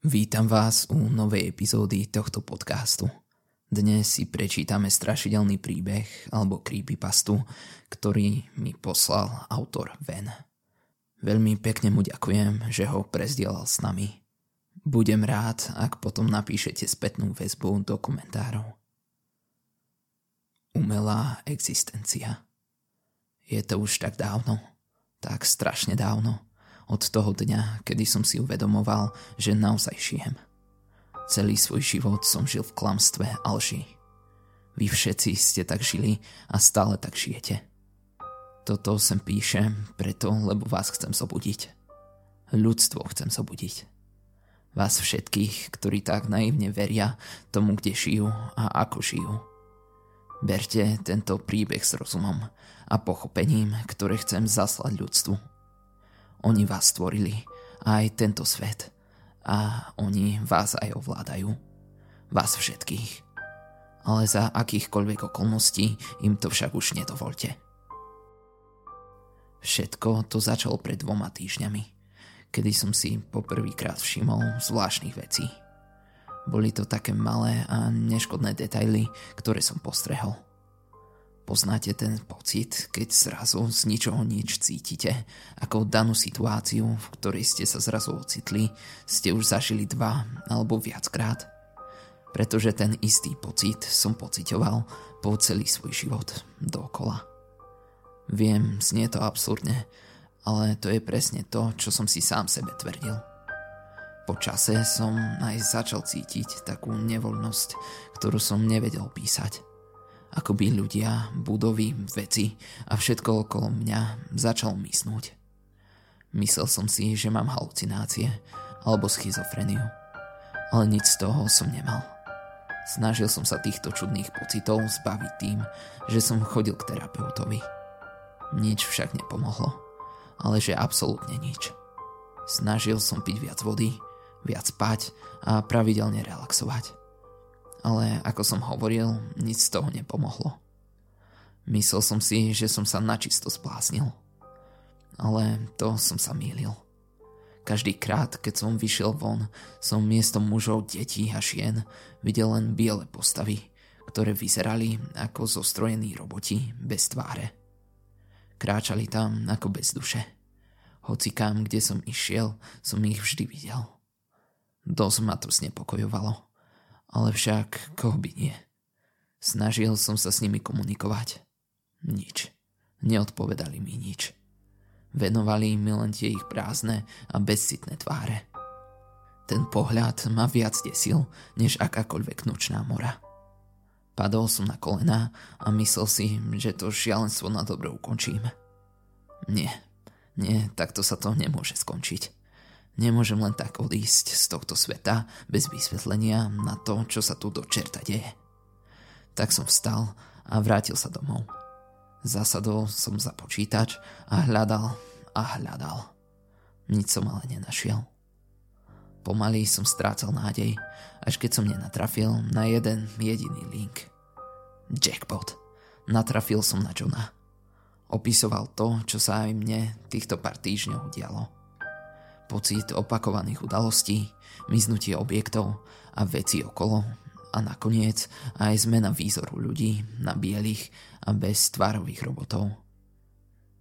Vítam vás u novej epizódy tohto podcastu. Dnes si prečítame strašidelný príbeh alebo creepypastu, ktorý mi poslal autor Ven. Veľmi pekne mu ďakujem, že ho prezdielal s nami. Budem rád, ak potom napíšete spätnú väzbu do komentárov. Umelá existencia. Je to už tak dávno, tak strašne dávno, od toho dňa, kedy som si uvedomoval, že naozaj šijem. Celý svoj život som žil v klamstve a lži. Vy všetci ste tak žili a stále tak žijete. Toto sem píšem preto, lebo vás chcem zobudiť. Ľudstvo chcem zobudiť. Vás všetkých, ktorí tak naivne veria tomu, kde žijú a ako žijú. Berte tento príbeh s rozumom a pochopením, ktoré chcem zaslať ľudstvu. Oni vás stvorili, aj tento svet. A oni vás aj ovládajú. Vás všetkých. Ale za akýchkoľvek okolností im to však už nedovolte. Všetko to začalo pred dvoma týždňami, kedy som si poprvýkrát všimol zvláštnych vecí. Boli to také malé a neškodné detaily, ktoré som postrehol – Poznáte ten pocit, keď zrazu z ničoho nič cítite, ako danú situáciu, v ktorej ste sa zrazu ocitli, ste už zažili dva alebo viackrát? Pretože ten istý pocit som pocitoval po celý svoj život dookola. Viem, znie to absurdne, ale to je presne to, čo som si sám sebe tvrdil. Po čase som aj začal cítiť takú nevoľnosť, ktorú som nevedel písať – ako by ľudia, budovy, veci a všetko okolo mňa začalo mysnúť. Myslel som si, že mám halucinácie alebo schizofreniu, ale nič z toho som nemal. Snažil som sa týchto čudných pocitov zbaviť tým, že som chodil k terapeutovi. Nič však nepomohlo, ale že absolútne nič. Snažil som piť viac vody, viac spať a pravidelne relaxovať ale ako som hovoril, nič z toho nepomohlo. Myslel som si, že som sa načisto spláznil. Ale to som sa mýlil. Každý krát, keď som vyšiel von, som miesto mužov, detí a žien videl len biele postavy, ktoré vyzerali ako zostrojení roboti bez tváre. Kráčali tam ako bez duše. Hoci kam, kde som išiel, som ich vždy videl. Dosť ma to znepokojovalo ale však koho by nie. Snažil som sa s nimi komunikovať. Nič. Neodpovedali mi nič. Venovali mi len tie ich prázdne a bezcitné tváre. Ten pohľad ma viac desil, než akákoľvek nočná mora. Padol som na kolena a myslel si, že to šialenstvo na dobro ukončím. Nie, nie, takto sa to nemôže skončiť. Nemôžem len tak odísť z tohto sveta bez vysvetlenia na to, čo sa tu do čerta deje. Tak som vstal a vrátil sa domov. Zasadol som za počítač a hľadal a hľadal. Nič som ale nenašiel. Pomaly som strácal nádej, až keď som nenatrafil na jeden jediný link. Jackpot. Natrafil som na Johna. Opisoval to, čo sa aj mne týchto pár týždňov dialo pocit opakovaných udalostí, miznutie objektov a veci okolo a nakoniec aj zmena výzoru ľudí na bielých a bez tvárových robotov.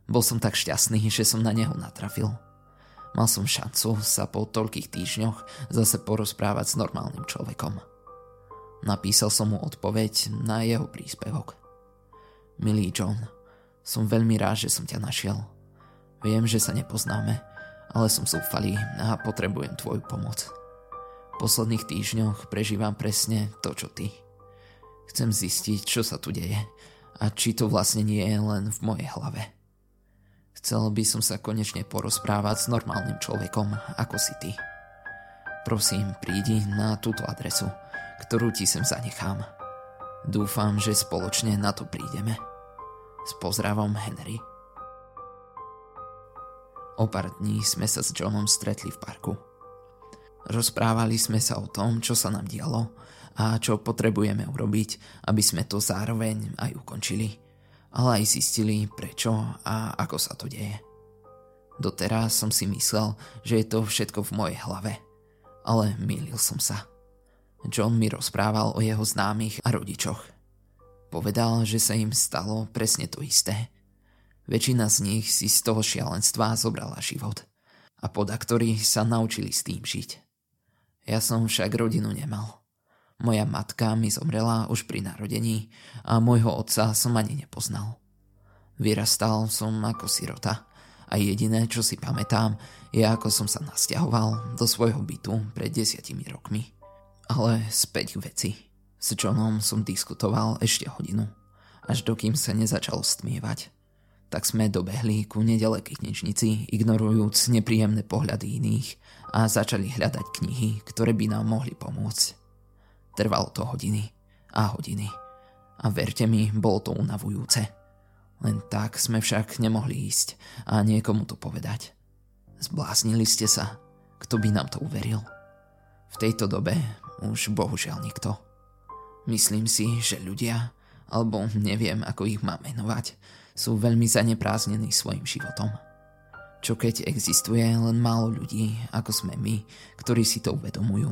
Bol som tak šťastný, že som na neho natrafil. Mal som šancu sa po toľkých týždňoch zase porozprávať s normálnym človekom. Napísal som mu odpoveď na jeho príspevok. Milý John, som veľmi rád, že som ťa našiel. Viem, že sa nepoznáme, ale som zúfalý a potrebujem tvoju pomoc. V posledných týždňoch prežívam presne to, čo ty. Chcem zistiť, čo sa tu deje a či to vlastne nie je len v mojej hlave. Chcel by som sa konečne porozprávať s normálnym človekom, ako si ty. Prosím, prídi na túto adresu, ktorú ti sem zanechám. Dúfam, že spoločne na to prídeme. S pozdravom, Henry. O pár dní sme sa s Johnom stretli v parku. Rozprávali sme sa o tom, čo sa nám dialo a čo potrebujeme urobiť, aby sme to zároveň aj ukončili, ale aj zistili prečo a ako sa to deje. Doteraz som si myslel, že je to všetko v mojej hlave, Ale mýlil som sa. John mi rozprával o jeho známych a rodičoch. Povedal, že sa im stalo presne to isté. Väčšina z nich si z toho šialenstva zobrala život a podaktori sa naučili s tým žiť. Ja som však rodinu nemal. Moja matka mi zomrela už pri narodení a môjho otca som ani nepoznal. Vyrastal som ako sirota a jediné, čo si pamätám, je ako som sa nasťahoval do svojho bytu pred desiatimi rokmi. Ale späť k veci. S Johnom som diskutoval ešte hodinu, až dokým sa nezačalo stmievať. Tak sme dobehli ku nedalekej knižnici, ignorujúc nepríjemné pohľady iných a začali hľadať knihy, ktoré by nám mohli pomôcť. Trvalo to hodiny a hodiny. A verte mi, bolo to unavujúce. Len tak sme však nemohli ísť a niekomu to povedať. Zbláznili ste sa. Kto by nám to uveril? V tejto dobe už bohužiaľ nikto. Myslím si, že ľudia, alebo neviem, ako ich mám menovať, sú veľmi zanepráznení svojim životom. Čo keď existuje len málo ľudí, ako sme my, ktorí si to uvedomujú.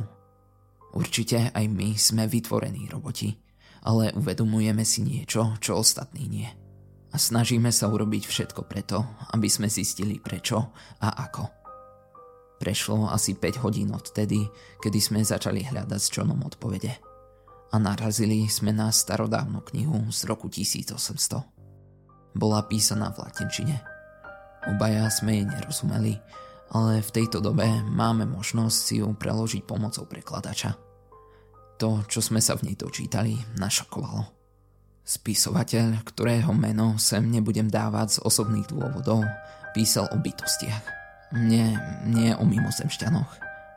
Určite aj my sme vytvorení roboti, ale uvedomujeme si niečo, čo ostatní nie a snažíme sa urobiť všetko preto, aby sme zistili prečo a ako. Prešlo asi 5 hodín od tedy, kedy sme začali hľadať s Johnom odpovede. A narazili sme na starodávnu knihu z roku 1800. Bola písaná v latinčine. Obaja sme jej nerozumeli, ale v tejto dobe máme možnosť si ju preložiť pomocou prekladača. To, čo sme sa v nej dočítali, našokovalo. Spisovateľ, ktorého meno sem nebudem dávať z osobných dôvodov, písal o bytostiach. Nie, nie o mimozemšťanoch,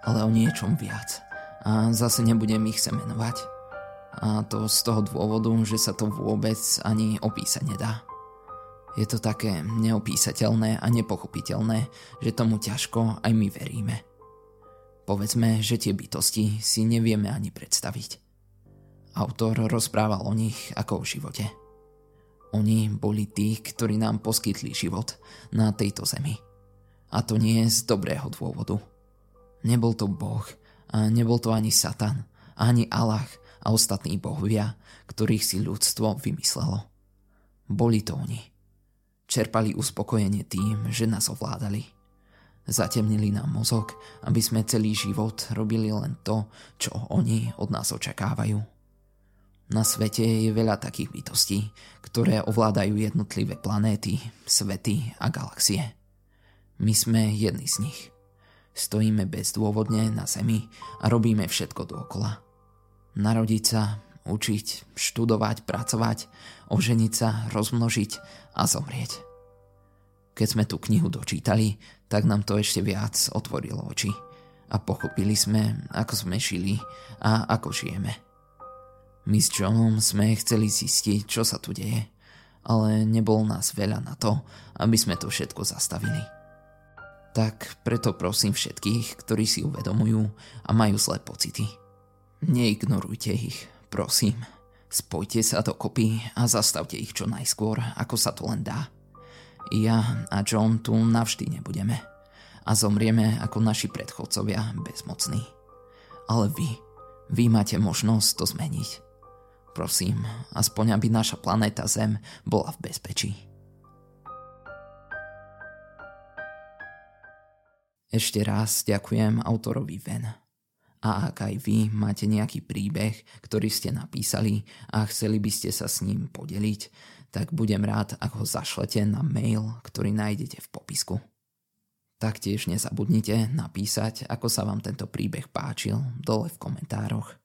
ale o niečom viac. A zase nebudem ich sem menovať. A to z toho dôvodu, že sa to vôbec ani opísať nedá. Je to také neopísateľné a nepochopiteľné, že tomu ťažko aj my veríme. Povedzme, že tie bytosti si nevieme ani predstaviť. Autor rozprával o nich ako o živote. Oni boli tí, ktorí nám poskytli život na tejto zemi. A to nie z dobrého dôvodu. Nebol to Boh a nebol to ani Satan, ani Allah a ostatní bohovia, ktorých si ľudstvo vymyslelo. Boli to oni. Čerpali uspokojenie tým, že nás ovládali. Zatemnili nám mozog, aby sme celý život robili len to, čo oni od nás očakávajú. Na svete je veľa takých bytostí, ktoré ovládajú jednotlivé planéty, svety a galaxie. My sme jedni z nich. Stojíme bezdôvodne na Zemi a robíme všetko dookola. Narodiť sa, učiť, študovať, pracovať, oženiť sa, rozmnožiť a zomrieť. Keď sme tú knihu dočítali, tak nám to ešte viac otvorilo oči a pochopili sme, ako sme žili a ako žijeme. My s Johnom sme chceli zistiť, čo sa tu deje, ale nebol nás veľa na to, aby sme to všetko zastavili. Tak preto prosím všetkých, ktorí si uvedomujú a majú zlé pocity. Neignorujte ich, prosím. Spojte sa dokopy a zastavte ich čo najskôr, ako sa to len dá. Ja a John tu navždy nebudeme a zomrieme ako naši predchodcovia bezmocní. Ale vy, vy máte možnosť to zmeniť. Prosím, aspoň aby naša planéta Zem bola v bezpečí. Ešte raz ďakujem autorovi Ven. A ak aj vy máte nejaký príbeh, ktorý ste napísali a chceli by ste sa s ním podeliť, tak budem rád, ak ho zašlete na mail, ktorý nájdete v popisku. Taktiež nezabudnite napísať, ako sa vám tento príbeh páčil dole v komentároch.